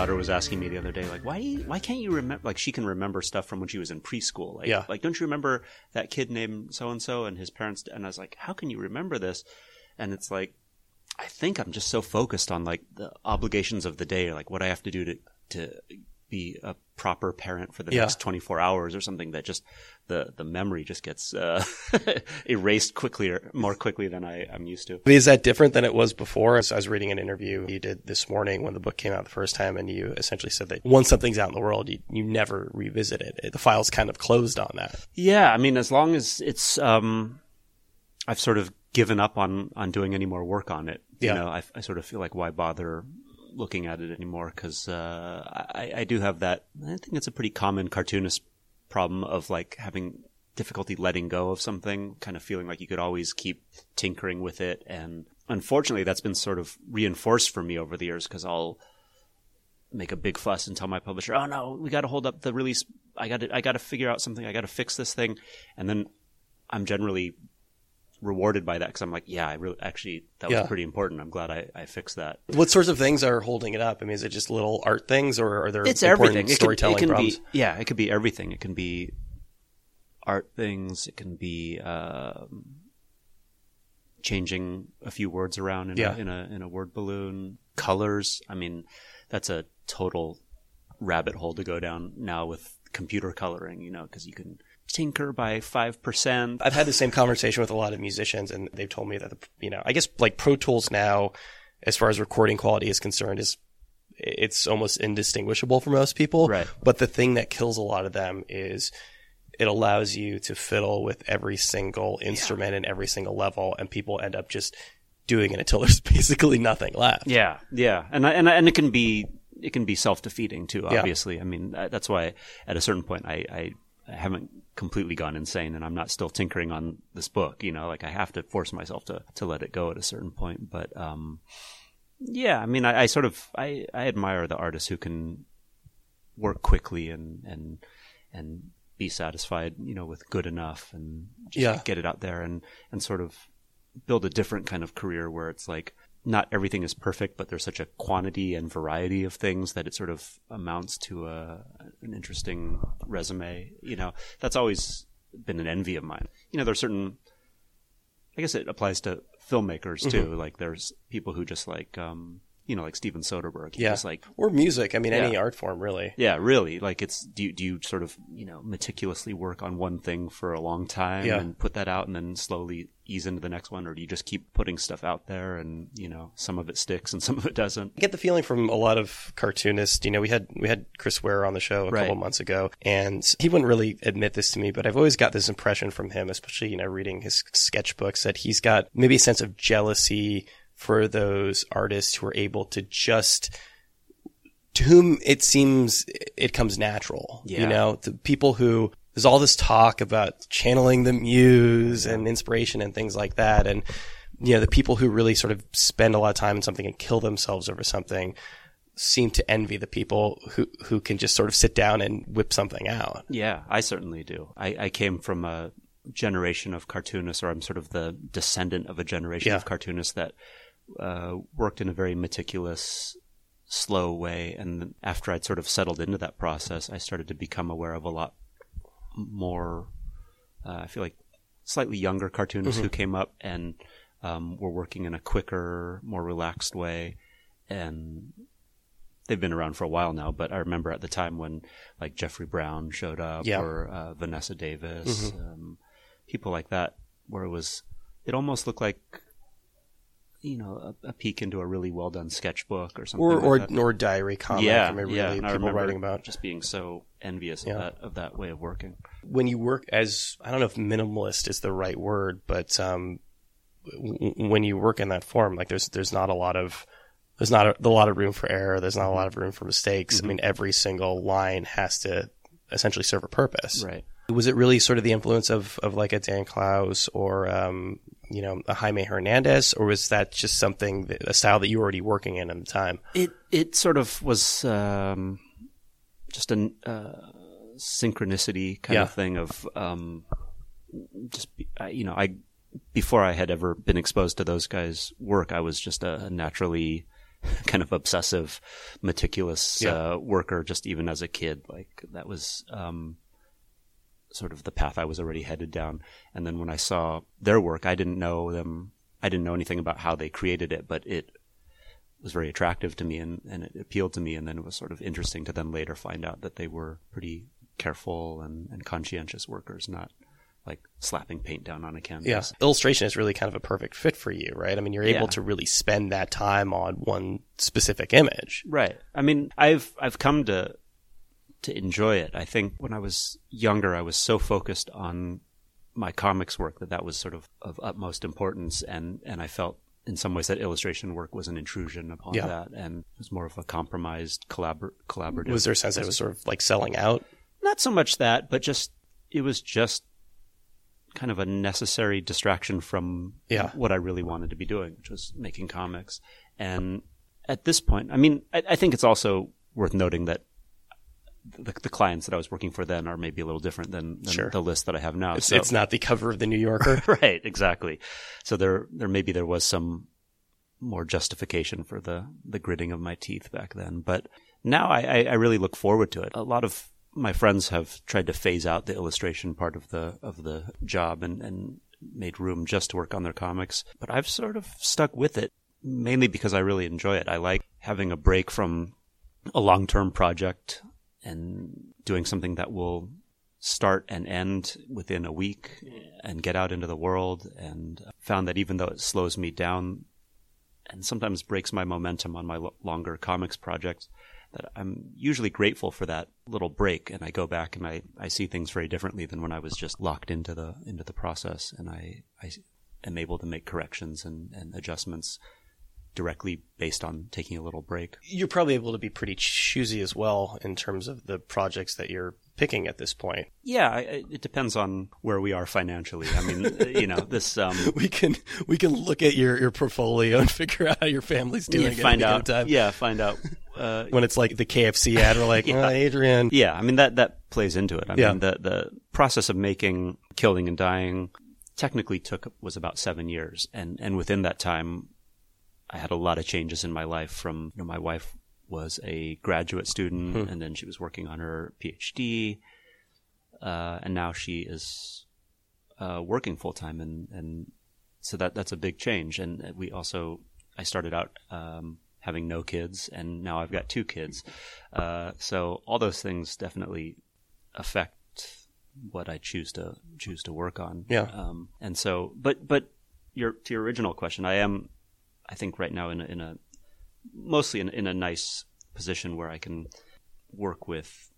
daughter was asking me the other day, like, why why can't you remember? Like, she can remember stuff from when she was in preschool. Like, Yeah. like don't you remember that kid named so and so and his parents? And I was like, how can you remember this? And it's like, I think I'm just so focused on like the obligations of the day, like what I have to do to to be a proper parent for the Yeah. next 24 hours or something that just the the memory just gets uh, erased quickly or more quickly than I, I'm used to. Is that different than it was before? So I was reading an interview you did this morning when the book came out the first time, and you essentially said that once something's out in the world, you, you never revisit it. The file's kind of closed on that. Yeah, I mean, as long as it's, um, I've sort of given up on on doing any more work on it. Yeah. You know, I, I sort of feel like why bother looking at it anymore? Because uh, I, I do have that. I think it's a pretty common cartoonist problem of like having difficulty letting go of something, kind of feeling like you could always keep tinkering with it, and unfortunately, that's been sort of reinforced for me over the years because I'll make a big fuss and tell my publisher, "Oh no, we got to hold up the release. I got to, I got to figure out something. I got to fix this thing," and then I'm generally rewarded by that because I'm like, "Yeah, I really actually that Yeah. was pretty important. I'm glad I, I fixed that." What sorts of things are holding it up? I mean, is it just little art things, or are there It's important everything. It can, storytelling it can problems? be yeah, it could be everything. It can be art things. It can be um, changing a few words around in, Yeah. a, in a in a word balloon. Colors. I mean, that's a total rabbit hole to go down now with computer coloring. You know, because you can tinker by five percent. I've had the same conversation with a lot of musicians, and they've told me that the, you know, I guess like Pro Tools now, as far as recording quality is concerned, is it's almost indistinguishable for most people. Right. But the thing that kills a lot of them is it allows you to fiddle with every single instrument and every single level, and people end up just doing it until there's basically nothing left. Yeah, yeah, and I- and I- and it can be it can be self defeating too. Yeah. Obviously, I mean that's why at a certain point I I haven't completely gone insane, and I'm not still tinkering on this book. You know, like I have to force myself to to let it go at a certain point. But um, yeah, I mean, I, I sort of I I admire the artists who can work quickly and and and be satisfied, you know, with good enough and just Yeah. get it out there and and sort of build a different kind of career where it's like not everything is perfect, but there's such a quantity and variety of things that it sort of amounts to a an interesting resume. You know, that's always been an envy of mine. You know, there's certain I guess it applies to filmmakers too. Mm-hmm. Like there's people who just like um you know, like Steven Soderbergh. He Yeah. just like Or music. I mean, any art form, really. yeah, really. Like it's do you, do you sort of you know meticulously work on one thing for a long time Yeah. and put that out and then slowly ease into the next one, or do you just keep putting stuff out there and you know some of it sticks and some of it doesn't? I get the feeling from a lot of cartoonists. You know, we had we had Chris Ware on the show a Right. couple months ago, and he wouldn't really admit this to me, but I've always got this impression from him, especially you know reading his sketchbooks, that he's got maybe a sense of jealousy for those artists who are able to just to whom it seems it comes natural. You know, the people who there's all this talk about channeling the muse and inspiration and things like that, and you know the people who really sort of spend a lot of time in something and kill themselves over something seem to envy the people who who can just sort of sit down and whip something out. Yeah, I certainly do. I, I came from a generation of cartoonists, or I'm sort of the descendant of a generation Yeah. of cartoonists that uh, worked in a very meticulous, slow way. And after I'd sort of settled into that process, I started to become aware of a lot more. Uh, I feel like slightly younger cartoonists who came up and um, were working in a quicker, more relaxed way, and they've been around for a while now, but I remember at the time when like Jeffrey Brown showed up Yeah. or uh, Vanessa Davis, um, people like that, where it was, it almost looked like, you know, a, a peek into a really well done sketchbook or something. Or like or that. or diary comic. yeah, I mean, yeah. really I people remember writing about just being so envious Yeah. of that of that way of working. when you work as I don't know if minimalist is the right word, but um, w- when you work in that form, like there's there's not a lot of there's not a, a lot of room for error. There's not a lot of room for mistakes. I mean, every single line has to essentially serve a purpose. Right. Was it really sort of the influence of, of like a Dan Clowes or um, you know a Jaime Hernandez, or was that just something that, a style that you were already working in at the time? It it sort of was um, just a uh, synchronicity kind Yeah. of thing of um, just be- you know I before I had ever been exposed to those guys' work, I was just a naturally kind of obsessive, meticulous Yeah. uh, worker. Just even as a kid, like that was um, sort of the path I was already headed down. And then when I saw their work, I didn't know them. I didn't know anything about how they created it, but it was very attractive to me and, and it appealed to me. And then it was sort of interesting to then later find out that they were pretty careful and, and conscientious workers, not like slapping paint down on a canvas. Yeah. Illustration is really kind of a perfect fit for you, right? I mean, you're able Yeah. to really spend that time on one specific image. Right. I mean, I've I've come to to enjoy it. I think when I was younger, I was so focused on my comics work that that was sort of of utmost importance, and and I felt in some ways that illustration work was an intrusion upon Yeah. that, and it was more of a compromised collabor- collaborative. Was there a sense that it was sort of like selling out? not so much that, but just it was just kind of a necessary distraction from Yeah. what I really wanted to be doing, which was making comics. And at this point, I mean, I, I think it's also worth noting that the, the clients that I was working for then are maybe a little different than, than Sure. the list that I have now. It's, So- it's not the cover of the New Yorker. right, exactly. So there, there maybe there was some more justification for the the gritting of my teeth back then, but now I, I, I really look forward to it. A lot of my friends have tried to phase out the illustration part of the of the job and, and made room just to work on their comics, but I've sort of stuck with it mainly because I really enjoy it. I like having a break from a long term project and doing something that will start and end within a week and get out into the world. And found that even though it slows me down and sometimes breaks my momentum on my lo- longer comics projects that I'm usually grateful for that little break. And I go back and I, I see things very differently than when I was just locked into the into the process. And I, I am able to make corrections and, and adjustments directly based on taking a little break. You're probably able to be pretty choosy as well in terms of the projects that you're picking at this point. Yeah, it depends on where we are financially. I mean, you know, this um, We can we can look at your, your portfolio and figure out how your family's doing. yeah, find out. Yeah, find out. Uh, When it's like the KFC ad, we're like, Yeah. "Uh, Adrian, yeah, I mean that that plays into it. I Yeah. mean the the process of making Killing and Dying technically took was about seven years, and and within that time, I had a lot of changes in my life. From you know, my wife was a graduate student, Hmm. and then she was working on her PhD, uh, and now she is uh, working full time, and and so that that's a big change. And we also I started out um, having no kids, and now I've got two kids. Uh, so all those things definitely affect what I choose to choose to work on. Yeah. Um, and so, but but your to your original question, I am, I think right now in a, in a mostly in, in a nice position where I can work with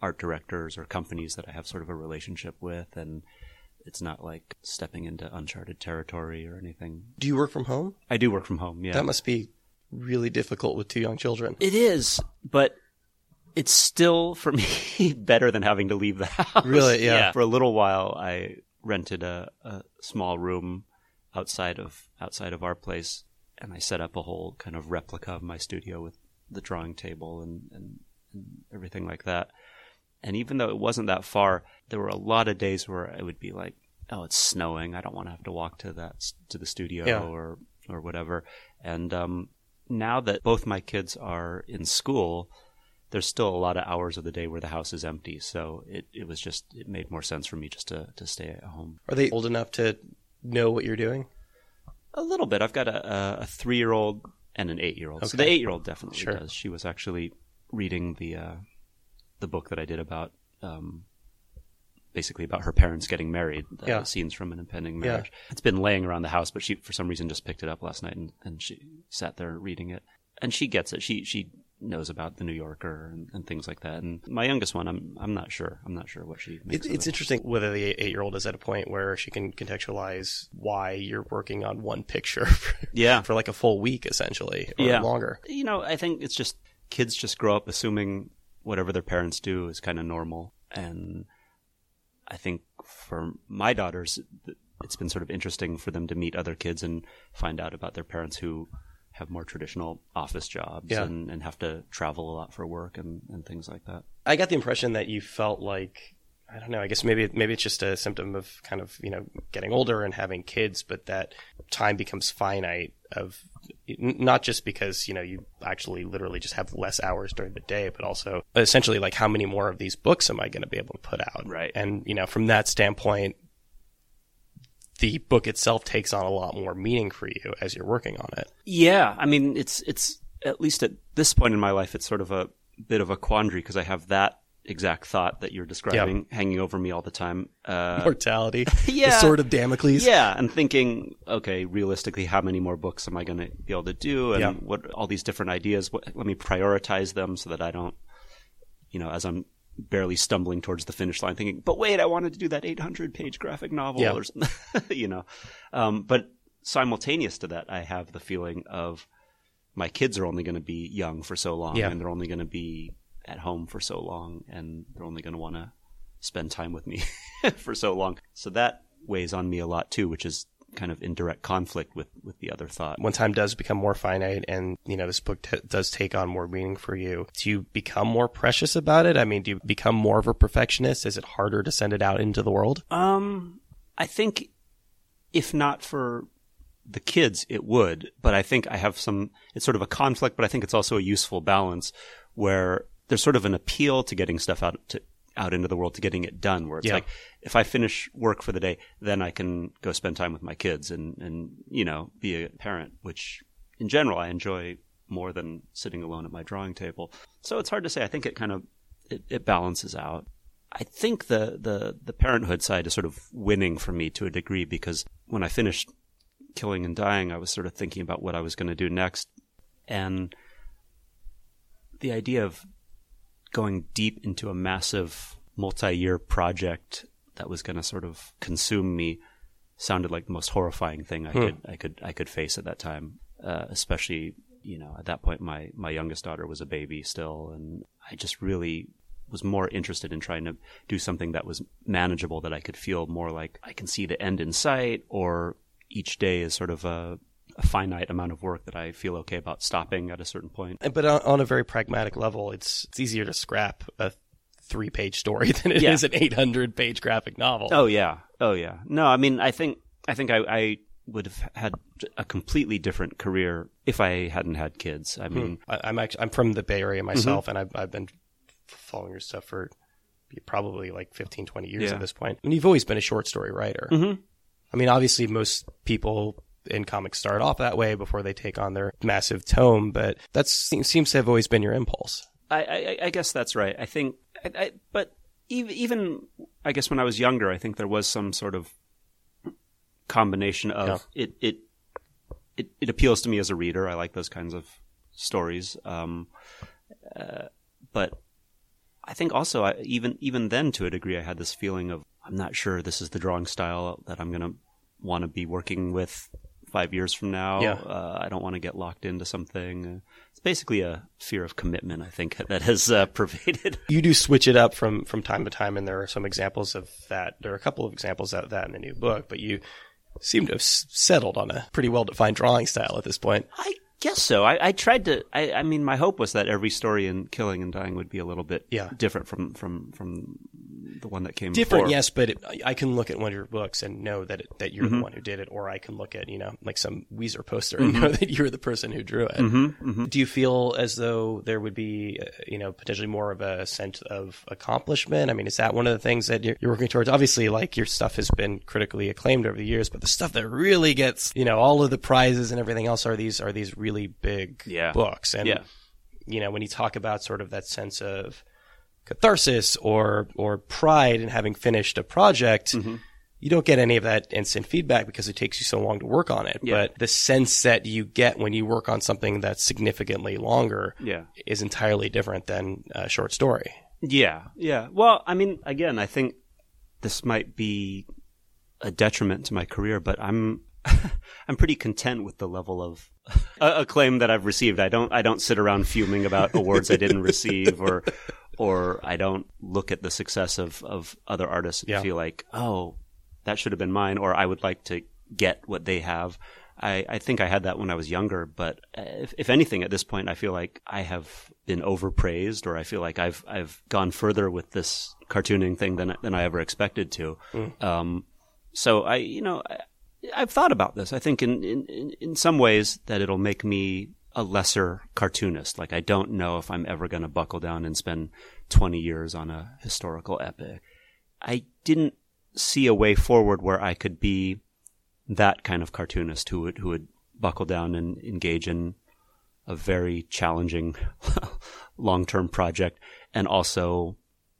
art directors or companies that I have sort of a relationship with, and it's not like stepping into uncharted territory or anything. do you work from home? I do work from home. Yeah, That must be really difficult with two young children. It is, but it's still for me better than having to leave the house. Really? Yeah. For a little while, I rented a, a small room outside of outside of our place, and I set up a whole kind of replica of my studio with the drawing table and, and, and everything like that. And even though it wasn't that far, there were a lot of days where I would be like, "Oh, it's snowing. I don't want to have to walk to that to the studio Yeah. or or whatever." And um, now that both my kids are in school, there's still a lot of hours of the day where the house is empty. So it, it was just it made more sense for me just to, to stay at home. Are they old enough to know what you're doing? A little bit. I've got a, a, a three year old and an eight year old. So Okay. the eight year old definitely Sure. does. She was actually reading the uh, the book that I did about um, basically about her parents getting married. Uh, Yeah. Scenes from an impending Yeah. marriage. It's been laying around the house, but she for some reason just picked it up last night and, and she sat there reading it. And she gets it. She she knows about the New Yorker and, and things like that. And my youngest one, I'm I'm not sure. I'm not sure what she makes. It, it's it. interesting whether the eight year old is at a point where she can contextualize why you're working on one picture for, Yeah. for like a full week, essentially, or Yeah. longer. you know, I think it's just kids just grow up assuming whatever their parents do is kind of normal. And I think for my daughters, it's been sort of interesting for them to meet other kids and find out about their parents who have more traditional office jobs Yeah. and, and have to travel a lot for work and, and things like that. I got the impression that you felt like I don't know. I guess maybe maybe it's just a symptom of kind of you know getting older and having kids, but that time becomes finite. Of not just because you know you actually literally just have less hours during the day, but also essentially like how many more of these books am I going to be able to put out? Right. And you know from that standpoint, the book itself takes on a lot more meaning for you as you're working on it. Yeah, I mean, it's it's at least at this point in my life, it's sort of a bit of a quandary because I have that exact thought that you're describing hanging over me all the time. Uh, Mortality, yeah, the sword of Damocles. yeah, and thinking, okay, realistically, how many more books am I going to be able to do, and Yeah. what all these different ideas? What, let me prioritize them so that I don't, you know, as I'm barely stumbling towards the finish line, thinking, but wait, I wanted to do that 800 page graphic novel, Yeah. or something, you know. Um, but simultaneous to that, I have the feeling of my kids are only going to be young for so long, Yeah. and they're only going to be at home for so long, and they're only going to want to spend time with me for so long. So that weighs on me a lot too, which is kind of in direct conflict with with the other thought. when time does become more finite and you know this book t- does take on more meaning for you do you become more precious about it i mean do you become more of a perfectionist is it harder to send it out into the world Um, I think if not for the kids, it would. But I think I have some. It's sort of a conflict, but I think it's also a useful balance where there's sort of an appeal to getting stuff out to out into the world to getting it done. Where it's Yeah. like if I finish work for the day, then I can go spend time with my kids and and you know be a parent, which in general I enjoy more than sitting alone at my drawing table. So it's hard to say. I think it kind of it, it balances out. I think the, the the parenthood side is sort of winning for me to a degree because when I finished killing and dying, I was sort of thinking about what I was going to do next, and the idea of going deep into a massive multi-year project that was going to sort of consume me sounded like the most horrifying thing I could I could I could face at that time, uh, especially you know at that point my my youngest daughter was a baby still, and I just really was more interested in trying to do something that was manageable that I could feel more like I can see the end in sight or each day is sort of a, a finite amount of work that I feel okay about stopping at a certain point. but on, on a very pragmatic level it's it's easier to scrap a three page story than it is Yeah. an 800 page graphic novel Oh yeah, oh yeah. No, I mean, I think I think I, I would have had a completely different career if I hadn't had kids. I mean, I, I'm actually I'm from the Bay Area myself, and I've I've been following your stuff for probably like 15, 20 years Yeah. at this point. And you've always been a short story writer. Mhm. I mean, obviously, most people in comics start off that way before they take on their massive tome, but that seems, to have always been your impulse. I, I, I guess that's right. I think, I, I, but even, even I guess when I was younger, I think there was some sort of combination of it, it, it, it appeals to me as a reader. I like those kinds of stories. Um, uh, but I think also, I, even even then, to a degree, I had this feeling of I'm not sure this is the drawing style that I'm going to want to be working with five years from now. Yeah. Uh, I don't want to get locked into something. It's basically a fear of commitment, I think, that has uh, pervaded. You do switch it up from from time to time, and there are some examples of that. There are a couple of examples of that in the new book, but you seem to have s- settled on a pretty well defined drawing style at this point. I guess so. I, I tried to. I, I mean, my hope was that every story in Killing and Dying would be a little bit Yeah. different from from from the one that came different before. yes but it, I- can look at one of your books and know that it, that you're Mm-hmm. the one who did it or i can look at you know like some weezer poster and know that you're the person who drew it Mm-hmm. do you feel as though there would be uh, you know potentially more of a sense of accomplishment i mean is that one of the things that you're, you're working towards obviously like your stuff has been critically acclaimed over the years but the stuff that really gets you know all of the prizes and everything else are these are these really big Yeah. books and Yeah. you know when you talk about sort of that sense of catharsis or or pride in having finished a project Mm-hmm. you don't get any of that instant feedback because it takes you so long to work on it Yeah. but the sense that you get when you work on something that's significantly longer Yeah. is entirely different than a short story Yeah, yeah. Well, I mean, again, I think this might be a detriment to my career, but I'm I'm pretty content with the level of acclaim that I've received. I don't I don't sit around fuming about awards I didn't receive, or or I don't look at the success of of other artists and Yeah. feel like, oh, that should have been mine, or I would like to get what they have. I, I think I had that when I was younger, but uh, if, if anything, at this point, I feel like I have been overpraised, or I feel like I've I've gone further with this cartooning thing than than I ever expected to. Um, so I, you know, I, I've thought about this. I think in, in in some ways that it'll make me a lesser cartoonist. Like I don't know if I'm ever going to buckle down and spend 20 years on a historical epic. I didn't see a way forward where I could be that kind of cartoonist who would who would buckle down and engage in a very challenging long-term project and also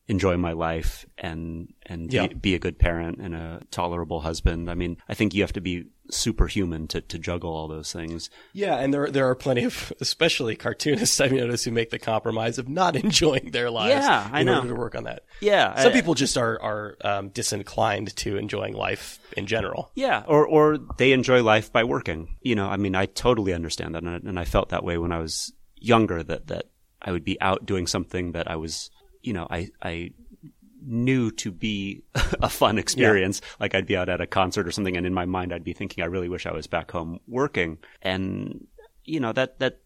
enjoy my life and and Yeah. be, be a good parent and a tolerable husband. I mean, I think you have to be superhuman to, to juggle all those things. Yeah, and there there are plenty of, especially cartoonists I've noticed who make the compromise of not enjoying their lives. Yeah, I know. to work on that. Yeah, Some I- people just are are um, disinclined to enjoying life in general. Yeah, or or they enjoy life by working. You know, I mean, I totally understand that, and I, and I felt that way when I was younger. That that I would be out doing something that I was, you know, I I knew to be a fun experience. Like I'd be out at a concert or something, and in my mind, I'd be thinking, I really wish I was back home working. And you know that that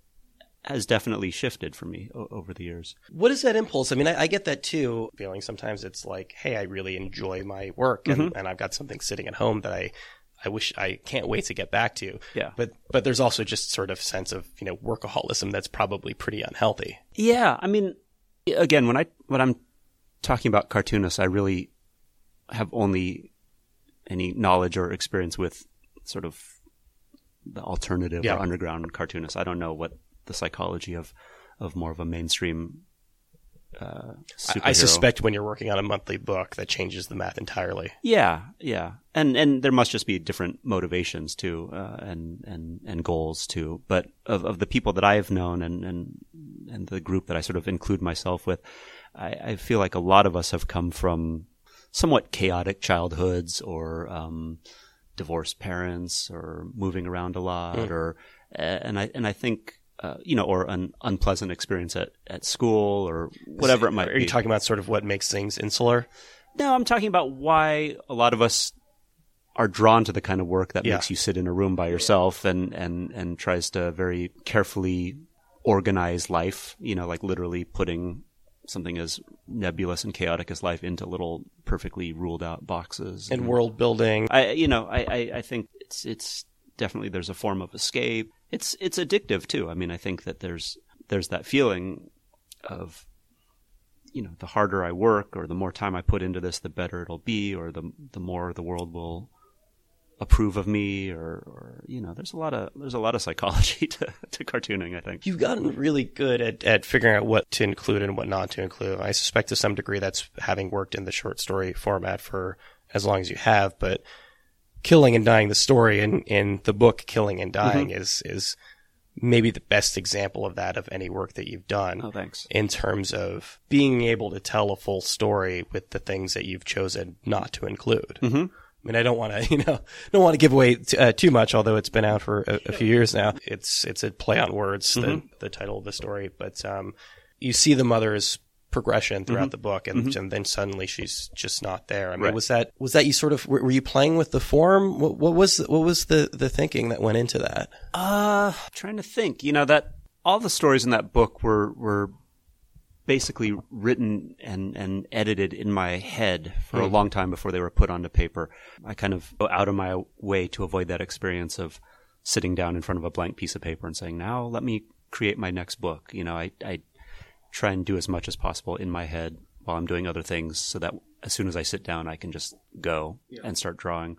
has definitely shifted for me o- over the years. What is that impulse? I mean, I, I get that too. Feeling sometimes it's like, hey, I really enjoy my work, and, Mm-hmm. and I've got something sitting at home that I. I wish I can't wait to get back to. Yeah. But but there's also just sort of sense of, you know, workaholism that's probably pretty unhealthy. Yeah, I mean, again, when I when I'm talking about cartoonists, I really have only any knowledge or experience with sort of the alternative Yeah. or underground cartoonists. I don't know what the psychology of of more of a mainstream. Uh, I, suspect when you're working on a monthly book, that changes the math entirely. Yeah, yeah, and and there must just be different motivations too, uh, and and and goals too. But of of the people that I have known and and and the group that I sort of include myself with, I, I feel like a lot of us have come from somewhat chaotic childhoods or um, divorced parents or moving around a lot or and I and I think. Uh, you know, or an unpleasant experience at, at school or whatever it might Are be. you talking about sort of what makes things insular? No, I'm talking about why a lot of us are drawn to the kind of work that Yeah. makes you sit in a room by yourself and, and, and tries to very carefully organize life, you know, like literally putting something as nebulous and chaotic as life into little perfectly ruled out boxes. And world building. I, you know, I, I, I think it's, it's definitely there's a form of escape. It's, it's addictive too. I mean, I think that there's, there's that feeling of, you know, the harder I work or the more time I put into this, the better it'll be, or the, the more the world will approve of me, or, or, you know, there's a lot of, there's a lot of psychology to, to cartooning, I think. You've gotten really good at, at figuring out what to include and what not to include. I suspect to some degree that's having worked in the short story format for as long as you have, but killing and dying the story in, in the book Killing and Dying is, is maybe the best example of that of any work that you've done. Oh, thanks. in terms of being able to tell a full story with the things that you've chosen not to include. Mm-hmm. I mean, I don't want to, you know, don't want to give away t- uh, too much, although it's been out for a, a few years now. It's it's a play on words, the the title of the story, but um, you see the mother's progression throughout the book, and, and then suddenly she's just not there. I mean, Right. was that was that you sort of were, were you playing with the form? What, what was what was the the thinking that went into that? Uh, trying to think. You know that all the stories in that book were were basically written and and edited in my head for a hmm. long time before they were put onto paper. I kind of go out of my way to avoid that experience of sitting down in front of a blank piece of paper and saying, "Now let me create my next book." You know, I I try and do as much as possible in my head while I'm doing other things, so that as soon as I sit down, I can just go and start drawing.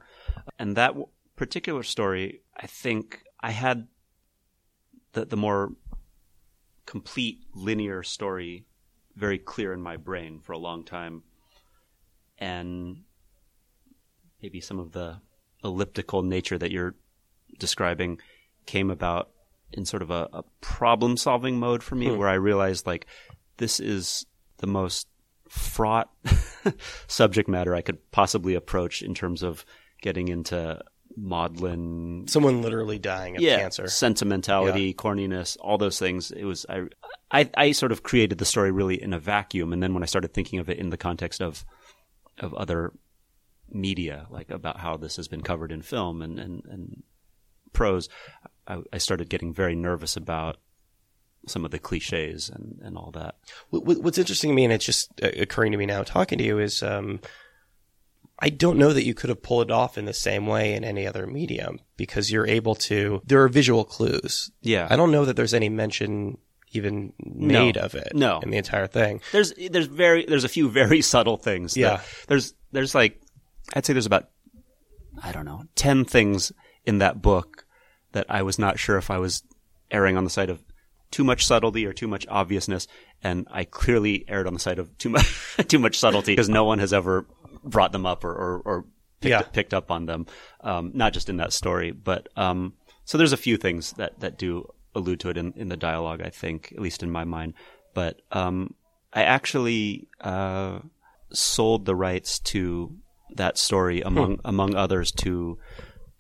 And that w- particular story, I think I had the the more complete linear story very clear in my brain for a long time, and maybe some of the elliptical nature that you're describing came about in sort of a, a problem solving mode for me, hmm. where I realized like this is the most fraught subject matter I could possibly approach in terms of getting into maudlin Someone literally dying of yeah, cancer. sentimentality, corniness, all those things. It was I, I, I sort of created the story really in a vacuum, and then when I started thinking of it in the context of of other media, like about how this has been covered in film and and, and prose, I, I started getting very nervous about some of the cliches and, and all that. What's interesting to me, and it's just uh, occurring to me now talking to you, is um, I don't know that you could have pulled it off in the same way in any other medium because you're able to. There are visual clues. Yeah, I don't know that there's any mention even made No. of it. No. in the entire thing. there's there's very there's a few very subtle things. that- Yeah. there's there's like I'd say there's about I don't know ten things in that book that I was not sure if I was erring on the side of too much subtlety or too much obviousness, and I clearly erred on the side of too much too much subtlety because no one has ever brought them up or or, or picked, Yeah. picked up on them. Um, not just in that story, but um, so there's a few things that that do allude to it in, in the dialogue. I think, at least in my mind, but um, I actually uh, sold the rights to that story among among others to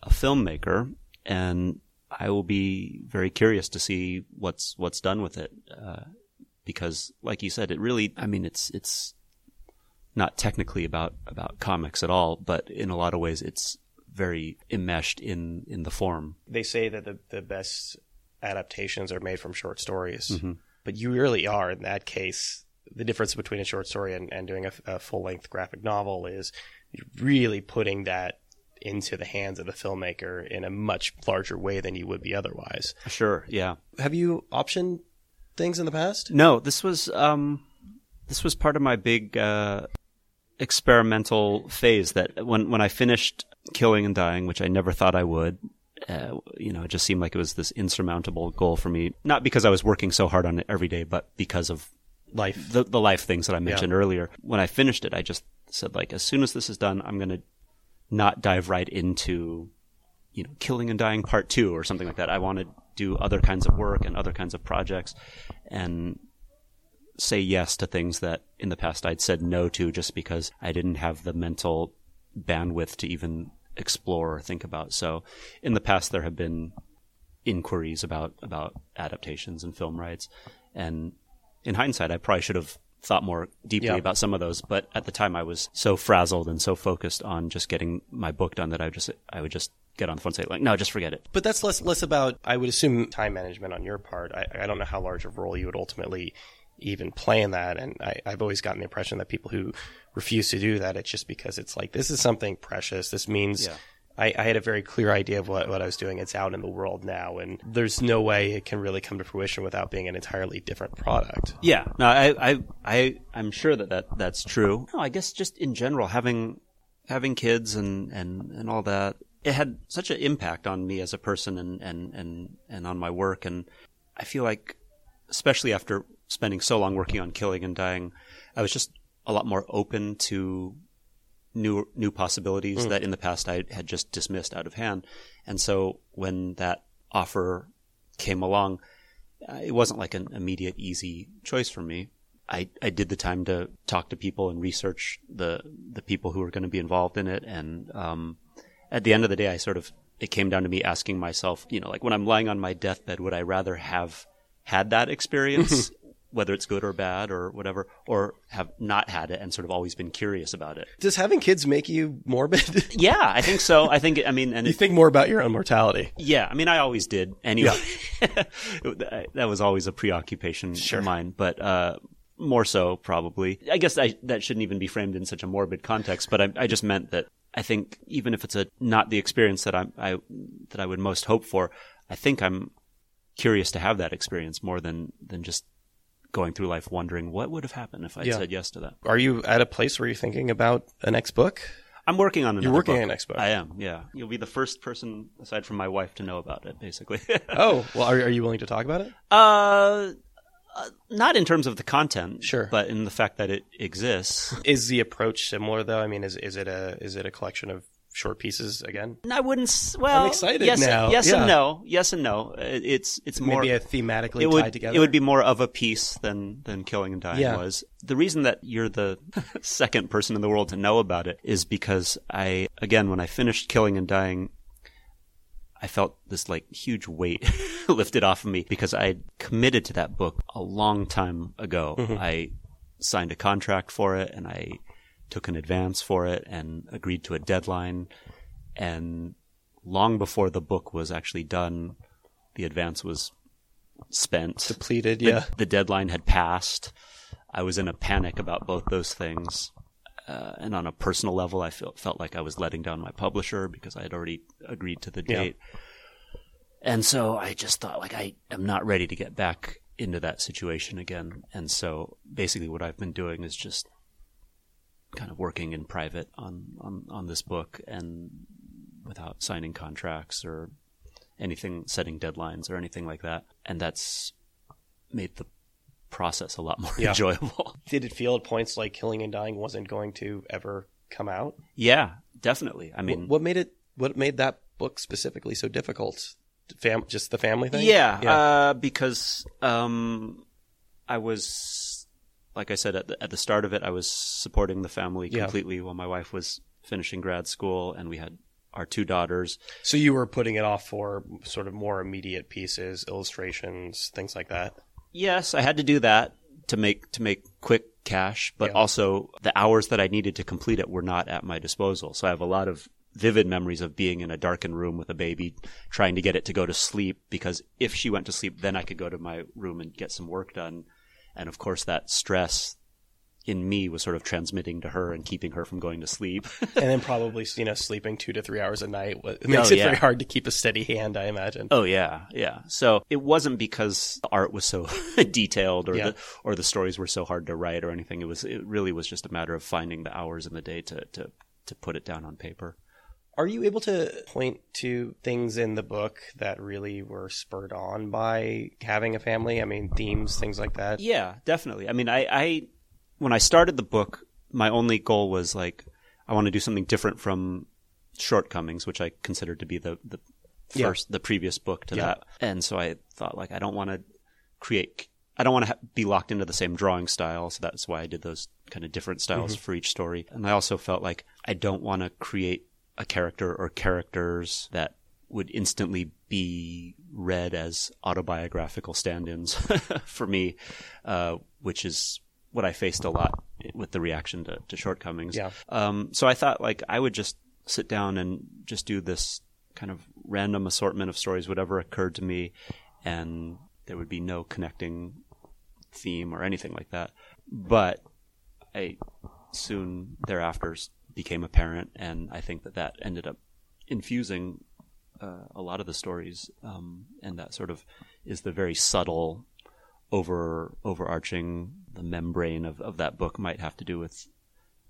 a filmmaker, and I will be very curious to see what's what's done with it. Uh, because, like you said, it really, I mean, it's it's not technically about about comics at all, but in a lot of ways, it's very enmeshed in in the form. They say that the the best adaptations are made from short stories, Mm-hmm. but you really are in that case. The difference between a short story and, and doing a, a full length graphic novel is you're really putting that into the hands of the filmmaker in a much larger way than you would be otherwise. Sure, yeah. Have you optioned things in the past? No, this was um, this was part of my big uh, experimental phase. That when when I finished Killing and Dying, which I never thought I would, uh, you know, it just seemed like it was this insurmountable goal for me. Not because I was working so hard on it every day, but because of Life. the the life things that I mentioned earlier. When I finished it, I just said like, as soon as this is done, I'm gonna not dive right into you know, Killing and Dying Part Two or something like that. I want to do other kinds of work and other kinds of projects, and say yes to things that in the past I'd said no to just because I didn't have the mental bandwidth to even explore or think about. So in the past there have been inquiries about about adaptations and film rights and in hindsight I probably should have thought more deeply Yeah. about some of those but at the time I was so frazzled and so focused on just getting my book done that I just I would just get on the phone and say like no just forget it But that's less less about I would assume time management on your part. I, I don't know how large a role you would ultimately even play in that, and I, I've always gotten the impression that people who refuse to do that, it's just because it's like this is something precious. This means. Yeah. I, I had a very clear idea of what, what I was doing. It's out in the world now, and there's no way it can really come to fruition without being an entirely different product. Yeah, no, I, I, I, I'm sure that, that that's true. No, I guess just in general, having, having kids and, and, and all that, it had such an impact on me as a person and, and, and, and on my work. And I feel like, especially after spending so long working on Killing and Dying, I was just a lot more open to new new possibilities that in the past I had just dismissed out of hand. And so when that offer came along, uh, it wasn't like an immediate easy choice for me. I, I did the time to talk to people and research the the people who were going to be involved in it, and um, at the end of the day, I sort of it came down to me asking myself, you know, like when I'm lying on my deathbed, would I rather have had that experience, whether it's good or bad or whatever, or have not had it and sort of always been curious about it? Does having kids make you morbid? Yeah, I think so. I think I mean, and you it, think more about your own mortality. yeah, I mean, I always did anyway. that was always a preoccupation of mine, but uh, more so probably. I guess I, that shouldn't even be framed in such a morbid context, but I, I just meant that I think even if it's a not the experience that I, I that I would most hope for, I think I'm curious to have that experience more than than just going through life wondering what would have happened if I Yeah. said yes to that. Are you at a place where you're thinking about a next book? I'm working on another You're working book. on an next book. I am, yeah. You'll be the first person aside from my wife to know about it, basically. Oh, well, are, are you willing to talk about it? Uh, uh, not in terms of the content, Sure. but in the fact that it exists. Is the approach similar though? I mean, is is it a is it a collection of short pieces again? I wouldn't. Well, I'm excited yes, now. Yes Yeah. and no. Yes and no. It's it's more. Maybe a thematically it would tied together. it would be more of a piece than than Killing and Dying Yeah. was. The reason that you're the second person in the world to know about it is because I again when I finished Killing and Dying. I felt this like huge weight lifted off of me because I committed to that book a long time ago. Mm-hmm. I signed a contract for it and I took an advance for it and agreed to a deadline and long before the book was actually done, the advance was spent. Depleted, The- yeah. The, deadline had passed. I was in a panic about both those things. Uh, and on a personal level, I felt felt like I was letting down my publisher because I had already agreed to the Yeah. date. And so I just thought, like, I am not ready to get back into that situation again. And so basically, what I've been doing is just kind of working in private on, on, on this book and without signing contracts or anything, setting deadlines or anything like that. And that's made the process a lot more Yeah. enjoyable. Did it feel at points like Killing and Dying wasn't going to ever come out? yeah, definitely. I mean, What, what made it? What made that book specifically so difficult? Fam- just the family thing? Yeah, Uh, because um, I was, like I said at the, at the start of it, I was supporting the family Yeah. completely while my wife was finishing grad school, and we had our two daughters. So you were putting it off for sort of more immediate pieces, illustrations, things like that. Yes, I had to do that to make to make quick cash, but Yeah. also the hours that I needed to complete it were not at my disposal. So I have a lot of vivid memories of being in a darkened room with a baby trying to get it to go to sleep because if she went to sleep then I could go to my room and get some work done. And of course that stress in me was sort of transmitting to her and keeping her from going to sleep. and then probably you know sleeping two to three hours a night it makes Oh, it very hard to keep a steady hand. I imagine. Oh yeah, yeah. So it wasn't because the art was so detailed or Yeah. the or the stories were so hard to write or anything. It was it really was just a matter of finding the hours in the day to to to put it down on paper. Are you able to point to things in the book that really were spurred on by having a family? I mean, themes, things like that. Yeah, definitely. I mean, I, I when I started the book, my only goal was like I want to do something different from Shortcomings, which I considered to be the the Yeah. first the previous book to Yeah. that. And so I thought like I don't want to create I don't want to ha- be locked into the same drawing style, so that's why I did those kind of different styles mm-hmm. for each story. And I also felt like I don't want to create a character or characters that would instantly be read as autobiographical stand-ins for me, uh, which is what I faced a lot with the reaction to, to shortcomings. Yeah. Um, so I thought like I would just sit down and just do this kind of random assortment of stories, whatever occurred to me, and there would be no connecting theme or anything like that. But I soon thereafter became a parent, and I think that that ended up infusing uh, a lot of the stories, um, and that sort of is the very subtle, over overarching the membrane of, of that book might have to do with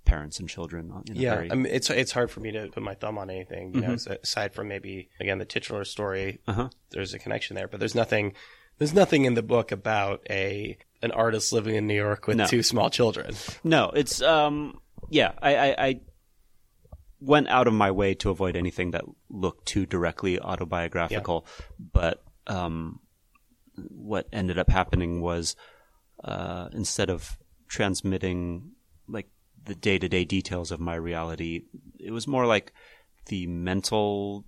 parents and children. Yeah, very, I mean, it's it's hard for me to put my thumb on anything. You know, aside from maybe again the titular story, uh-huh. there's a connection there, but there's nothing. There's nothing in the book about a an artist living in New York with No. two small children. No, it's um yeah, I, I, I went out of my way to avoid anything that looked too directly autobiographical, but um what ended up happening was uh instead of transmitting like the day-to-day details of my reality, it was more like the mental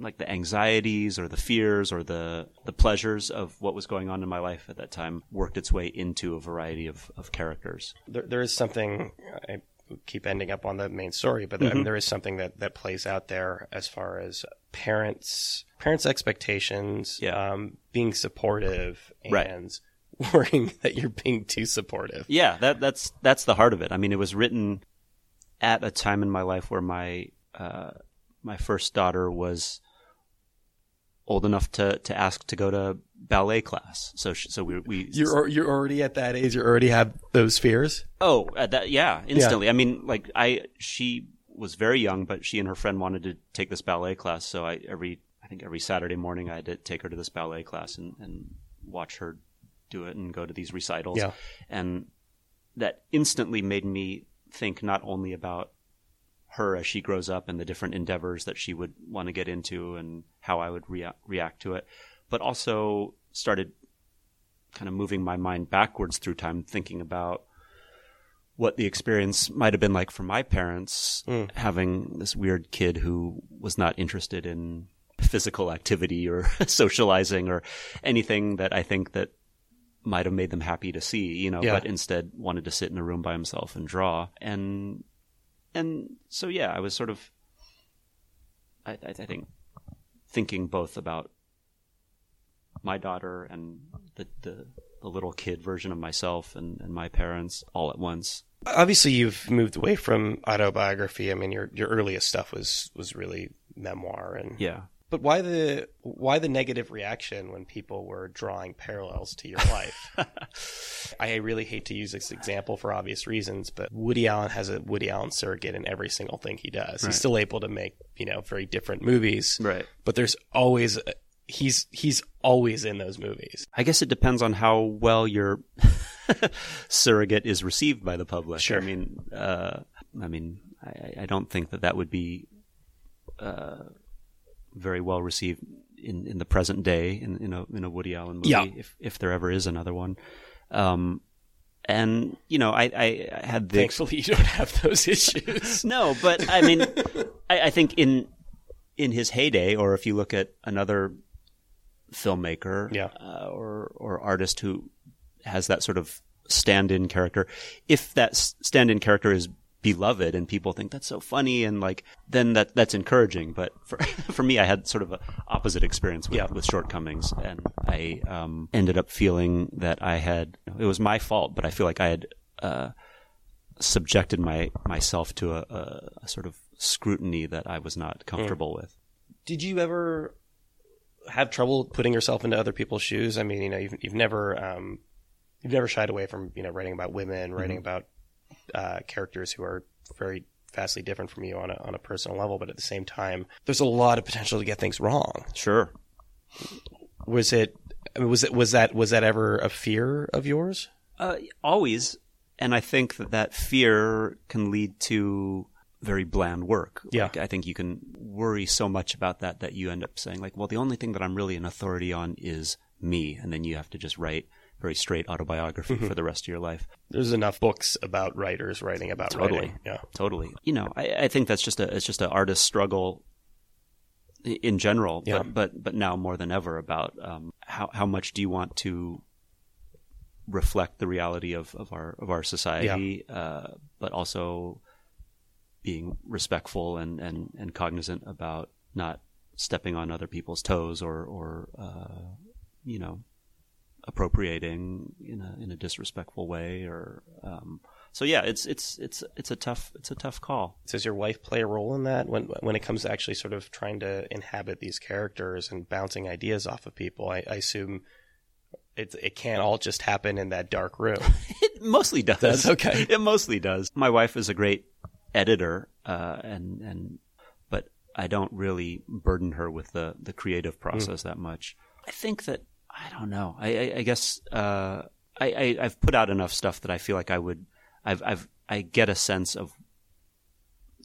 like the anxieties or the fears or the the pleasures of what was going on in my life at that time worked its way into a variety of, of characters. There, there is something. I keep ending up on the main story, but I mean, there is something that that plays out there as far as parents parents' expectations, Yeah. um, being supportive, and Right. worrying that you're being too supportive. Yeah, that that's that's the heart of it. I mean, it was written at a time in my life where my uh, my first daughter was old enough to, to ask to go to ballet class. So she, so we we You're you're already at that age. You already have those fears. oh at that yeah instantly. I mean, like I she was very young, but she and her friend wanted to take this ballet class. So I every I think every Saturday morning I had to take her to this ballet class and, and watch her do it and go to these recitals. Yeah. And that instantly made me think not only about her as she grows up and the different endeavors that she would want to get into and how I would rea- react to it, but also started kind of moving my mind backwards through time, thinking about what the experience might have been like for my parents Mm. having this weird kid who was not interested in physical activity or socializing or anything that I think that might have made them happy to see, you know, Yeah. but instead wanted to sit in a room by himself and draw. And and so yeah, I was sort of I, I I think thinking both about my daughter and the, the, the little kid version of myself and, and my parents all at once. Obviously, you've moved away from autobiography. I mean, your your earliest stuff was was really memoir, and Yeah. But why the why the negative reaction when people were drawing parallels to your life? I really hate to use this example for obvious reasons, but Woody Allen has a Woody Allen surrogate in every single thing he does. Right. He's still able to make you know very different movies, Right. but there's always he's he's always in those movies. I guess it depends on how well your surrogate is received by the public. Sure. I mean, uh, I mean, I, I don't think that that would be uh, very well received in, in the present day in, in a in a Woody Allen movie, Yeah. if if there ever is another one. Um, and you know, I, I, I had the Thankfully, you don't have those issues. no, but I mean, I, I think in in his heyday, or if you look at another filmmaker, Yeah. uh, or or artist who has that sort of stand-in character, if that stand-in character is beloved and people think that's so funny and like then that that's encouraging but for for me I had sort of a opposite experience with, Yeah. with shortcomings and I um, ended up feeling that I had it was my fault but I feel like I had uh, subjected my myself to a, a, a sort of scrutiny that I was not comfortable with. Did you ever have trouble putting yourself into other people's shoes? I mean, you know, you've, you've never um, you've never shied away from you know writing about women, writing about uh, characters who are very vastly different from you on a on a personal level, but at the same time, there's a lot of potential to get things wrong. Sure. Was it? I mean, was it? Was that? Was that ever a fear of yours? Uh, always, and I think that that fear can lead to very bland work. Yeah. Like, I think you can worry so much about that that you end up saying like, well, the only thing that I'm really an authority on is me, and then you have to just write very straight autobiography Mm-hmm. for the rest of your life. There's enough books about writers writing about Totally. writing. Yeah. Totally. You know, I, I think that's just a it's just an artist struggle in general, Yeah. but but but now more than ever about um, how how much do you want to reflect the reality of, of our of our society, uh, but also being respectful and, and, and cognizant about not stepping on other people's toes or or uh, you know appropriating in a in a disrespectful way or um, so yeah it's it's it's it's a tough it's a tough call Does your wife play a role in that when when it comes to actually sort of trying to inhabit these characters and bouncing ideas off of people? I, I assume it it can't all just happen in that dark room. it mostly does Does? Okay. it mostly does my wife is a great editor uh, and and but I don't really burden her with the the creative process that much I think that I don't know. I I, I guess uh, I, I I've put out enough stuff that I feel like I would I've I've I get a sense of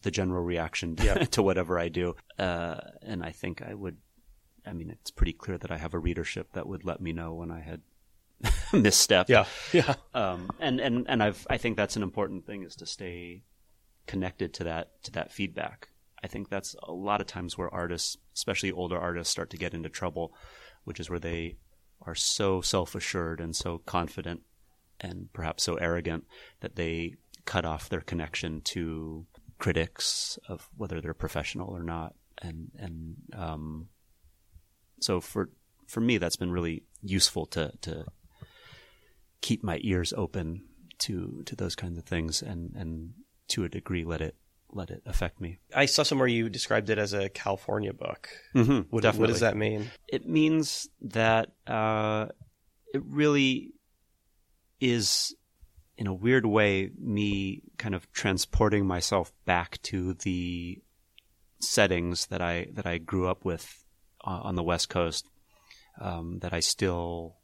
the general reaction Yeah. to whatever I do. Uh, and I think I would I mean it's pretty clear that I have a readership that would let me know when I had misstepped. Yeah, yeah, um, and and and I've I think that's an important thing is to stay connected to that to that feedback. I think that's a lot of times where artists, especially older artists, start to get into trouble, which is where they are so self assured and so confident and perhaps so arrogant that they cut off their connection to critics of whether they're professional or not. And and um, so for for me, that's been really useful to to keep my ears open to to those kinds of things and and to a degree let it let it affect me. I saw somewhere you described it as a California book. Mm-hmm, What, what does that mean? It means that uh, it really is, in a weird way, me kind of transporting myself back to the settings that I that I grew up with uh, on the West Coast. Um, that I still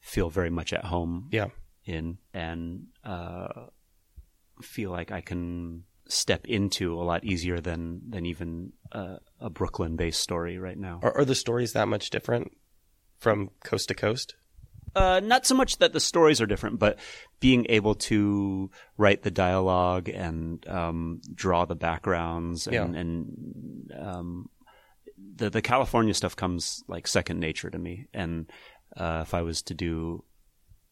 feel very much at home Yeah, in and uh, feel like I can step into a lot easier than than even uh, a Brooklyn based story right now. are, are the stories that much different from coast to coast? Uh, not so much that the stories are different, but being able to write the dialogue and um, draw the backgrounds and, Yeah. and um, the the California stuff comes like second nature to me. And uh, if I was to do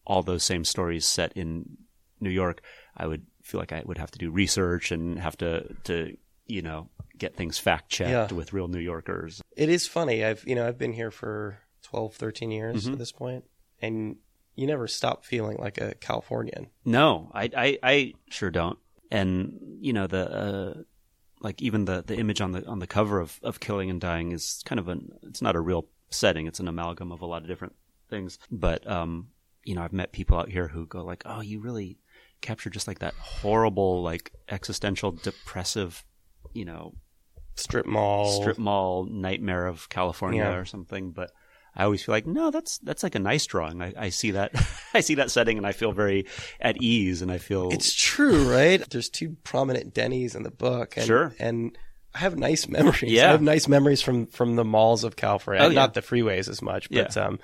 all those same stories set in New York, I would feel like I would have to do research and have to to you know, get things fact checked Yeah. with real New Yorkers. It is funny. I've you know I've been here for 12, 13 years Mhm. at this point, and you never stop feeling like a Californian. No, I, I, I sure don't. And you know the uh, like even the, the image on the on the cover of, of Killing and Dying is kind of an it's not a real setting. It's an amalgam of a lot of different things. But um, you know, I've met people out here who go like, "Oh, you really captured just like that horrible, like existential, depressive, you know, Strip mall. strip mall nightmare of California Yeah. or something." But I always feel like, no, that's that's like a nice drawing. I, I see that, I see that setting, and I feel very at ease, and I feel It's true, right? There's two prominent Denny's in the book. And, Sure. And I have nice memories. Yeah. I have nice memories from, from the malls of California. Oh, yeah. Not the freeways as much, but, Yeah. um,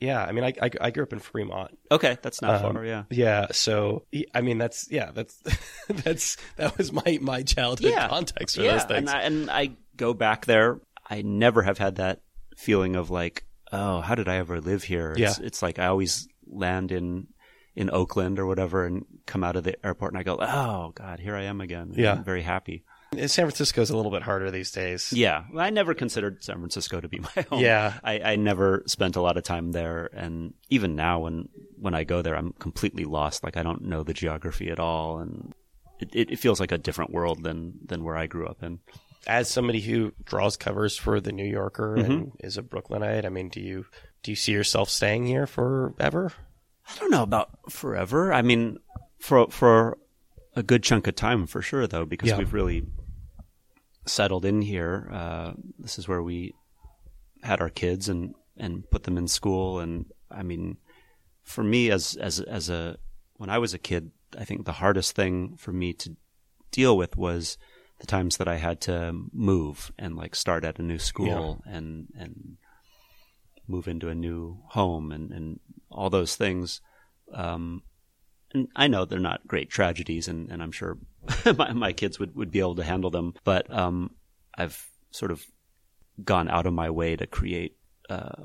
yeah, I mean, I, I, I grew up in Fremont. Okay, that's not Um, far. Yeah, Yeah. So, I mean, that's, yeah, that's, that's, that was my, my childhood Yeah. context for yeah. those things. And I, and I go back there. I never have had that feeling of like, oh, how did I ever live here? It's, it's like I always land in in Oakland or whatever, and come out of the airport, and I go, oh God, here I am again. Yeah. I'm very happy. San Francisco's a little bit harder these days. Yeah, I never considered San Francisco to be my home. Yeah. I, I never spent a lot of time there, and even now, when when I go there, I'm completely lost. Like I don't know the geography at all, and it, it, feels like a different world than than where I grew up in. As somebody who draws covers for the New Yorker Mm-hmm. and is a Brooklynite, I mean, do you, do you see yourself staying here forever? I don't know about forever. I mean, for for a good chunk of time, for sure, though, because Yeah. we've really settled in here. Uh, this is where we had our kids and and put them in school. And I mean, for me, as as as a when I was a kid, I think the hardest thing for me to deal with was the times that I had to move and like start at a new school and and move into a new home and and all those things. Um, and I know they're not great tragedies, and, and I'm sure my, my kids would, would be able to handle them. But um, I've sort of gone out of my way to create uh,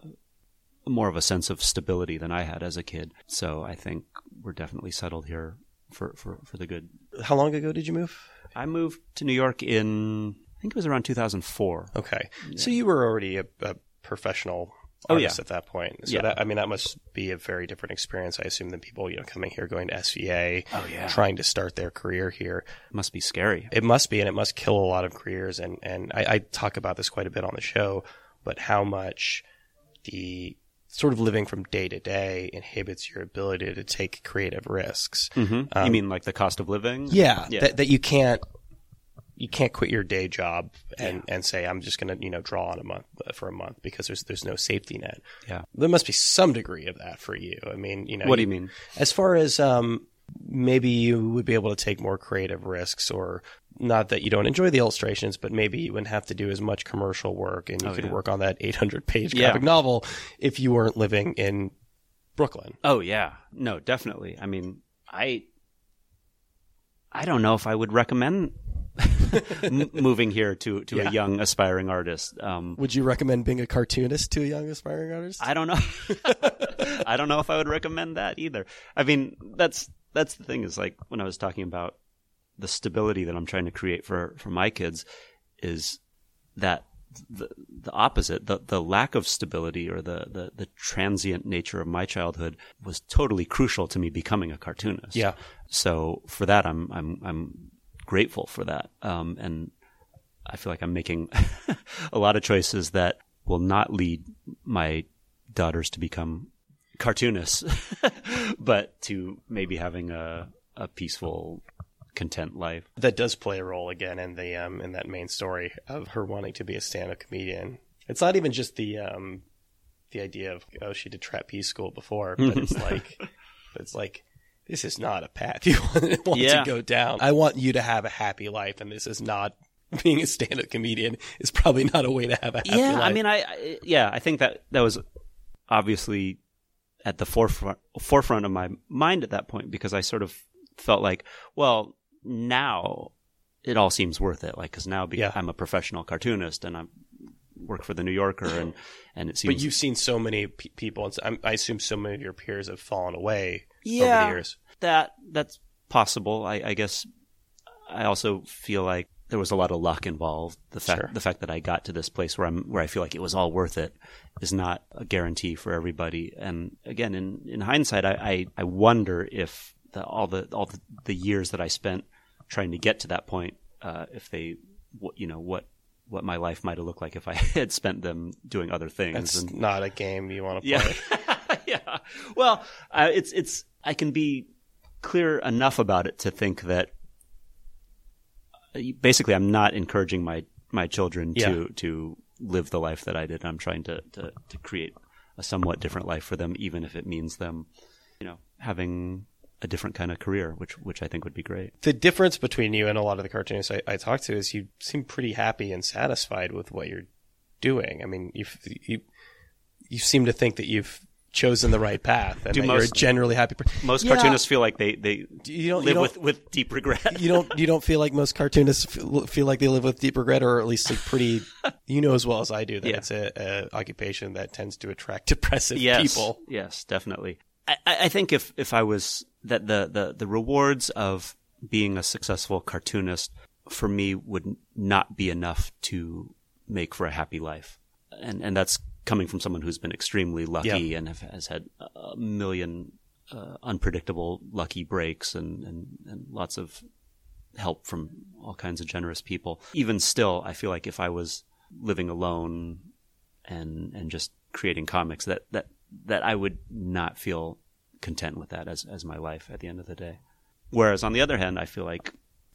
more of a sense of stability than I had as a kid. So I think we're definitely settled here for, for, for the good. How long ago did you move? I moved to New York in, I think it was around 2004. Okay. So you were already a, a professional Oh, yeah. at that point. So Yeah. that I mean that must be a very different experience, I assume, than people, you know, coming here going to SVA, Oh, yeah. trying to start their career here. Must be scary. It must be, and it must kill a lot of careers. And and I, I talk about this quite a bit on the show, but how much the sort of living from day to day inhibits your ability to take creative risks. Mm-hmm. you mean like the cost of living? Yeah, Yeah. That, that you can't you can't quit your day job and, and say I'm just going to you know draw on a month uh, for a month because there's there's no safety net. Yeah. There must be some degree of that for you. I mean, you know, What do you mean? As far as um, maybe you would be able to take more creative risks, or not that you don't enjoy the illustrations, but maybe you wouldn't have to do as much commercial work, and you Oh, could yeah. work on that 800 page Yeah. graphic novel if you weren't living in Brooklyn. Oh yeah, no, definitely. I mean, I, I don't know if I would recommend m- moving here to to Yeah. a young aspiring artist. Um, Would you recommend being a cartoonist to a young aspiring artist? I don't know. I don't know if I would recommend that either. I mean, that's that's the thing is like when I was talking about the stability that I'm trying to create for for my kids is that the the opposite the the lack of stability or the the the transient nature of my childhood was totally crucial to me becoming a cartoonist. Yeah. So for that I'm I'm I'm grateful for that. Um and I feel like I'm making a lot of choices that will not lead my daughters to become cartoonists, but to maybe having a, a peaceful, content life. that does play a role again in the um in that main story of her wanting to be a stand-up comedian. It's not even just the um the idea of oh she did trapeze school before, but it's like but it's like this is not a path you want, Yeah. to go down. I want you to have a happy life, and this is not being a stand-up comedian is probably not a way to have a happy life. yeah, life. I mean, I, I yeah, I think that that was obviously at the forefront forefront of my mind at that point because I sort of felt like, well, now it all seems worth it, like because now be- Yeah. I'm a professional cartoonist and I work for the New Yorker and and it seems but you've seen so many pe- people, and so, I'm- I assume so many of your peers have fallen away Yeah. that that's possible. I, I guess I also feel like there was a lot of luck involved. The fact Sure. the fact that I got to this place where I'm where I feel like it was all worth it is not a guarantee for everybody. And again, in in hindsight, I I, I wonder if the, all the all the, the years that I spent trying to get to that point, uh, if they, what you know, what what my life might have looked like if I had spent them doing other things. That's and, not a game you want to play. yeah. Well, uh, it's it's I can be clear enough about it to think that uh, basically I'm not encouraging my my children Yeah. to to live the life that I did. I'm trying to, to to create a somewhat different life for them, even if it means them, you know, having a different kind of career, which which I think would be great. The difference between you and a lot of the cartoonists I, I talk to is you seem pretty happy and satisfied with what you're doing. I mean, you you you seem to think that you've chosen the right path and Do that you're a most- generally happy. Per- Most Yeah. cartoonists feel like they they You don't- you live don't- with with deep regret. you don't you don't feel like most cartoonists feel, feel like they live with deep regret, or at least a pretty. you know as well as I do that Yeah. it's a, a occupation that tends to attract depressive yes, people. Yes, definitely. I, I I think if, if I was that the, the, the rewards of being a successful cartoonist for me would not be enough to make for a happy life. And, and that's coming from someone who's been extremely lucky Yeah. and have, has had a million uh, unpredictable lucky breaks and, and, and lots of help from all kinds of generous people. Even still, I feel like if I was living alone and and just creating comics, that that that I would not feel content with that as as my life at the end of the day. Whereas on the other hand, I feel like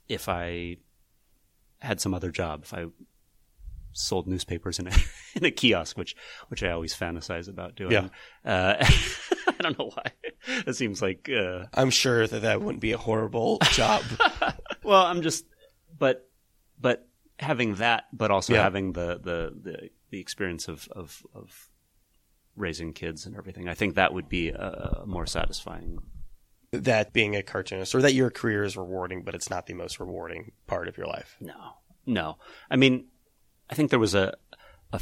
if I had some other job, if I sold newspapers in a in a kiosk, which which I always fantasize about doing. Yeah. Uh, I don't know why. It seems like uh, I'm sure that that wouldn't be a horrible job. well, I'm just, but, but having that, but also Yeah. having the, the, the, the experience of, of, of raising kids and everything, I think that would be uh, more satisfying. that being a cartoonist, or that your career is rewarding, but it's not the most rewarding part of your life. No, no. I mean, I think there was a, a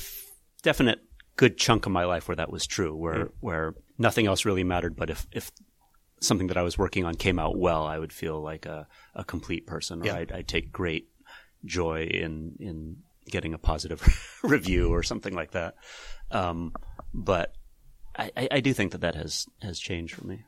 definite good chunk of my life where that was true, where, where nothing else really mattered. But if, if something that I was working on came out well, I would feel like a, a complete person. Or Yeah. I'd, I'd take great joy in, in getting a positive review or something like that. Um, but I, I, I do think that that has, has changed for me.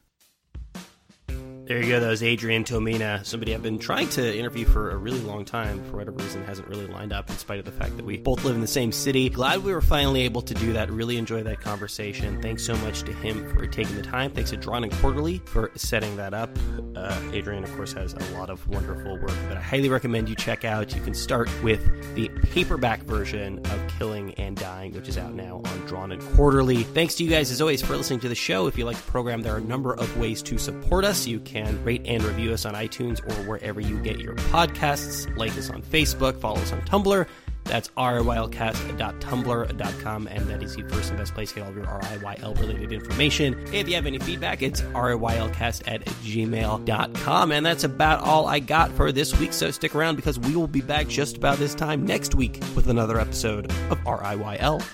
There you go. That was Adrian Tomine, somebody I've been trying to interview for a really long time. For whatever reason, hasn't really lined up in spite of the fact that we both live in the same city. Glad we were finally able to do that. Really enjoyed that conversation. Thanks so much to him for taking the time. Thanks to Drawn and Quarterly for setting that up. Uh, Adrian, of course, has a lot of wonderful work that I highly recommend you check out. You can start with the paperback version of Killing and Dying, which is out now on Drawn and Quarterly. Thanks to you guys, as always, for listening to the show. If you like the program, there are a number of ways to support us. You can rate and review us on iTunes or wherever you get your podcasts. Like us on Facebook, follow us on Tumblr. That's riylcast.tumblr.com, and that is the first and best place to get all of your RIYL related information. If you have any feedback, it's riylcast at gmail.com. And that's about all I got for this week, so stick around because we will be back just about this time next week with another episode of RIYL.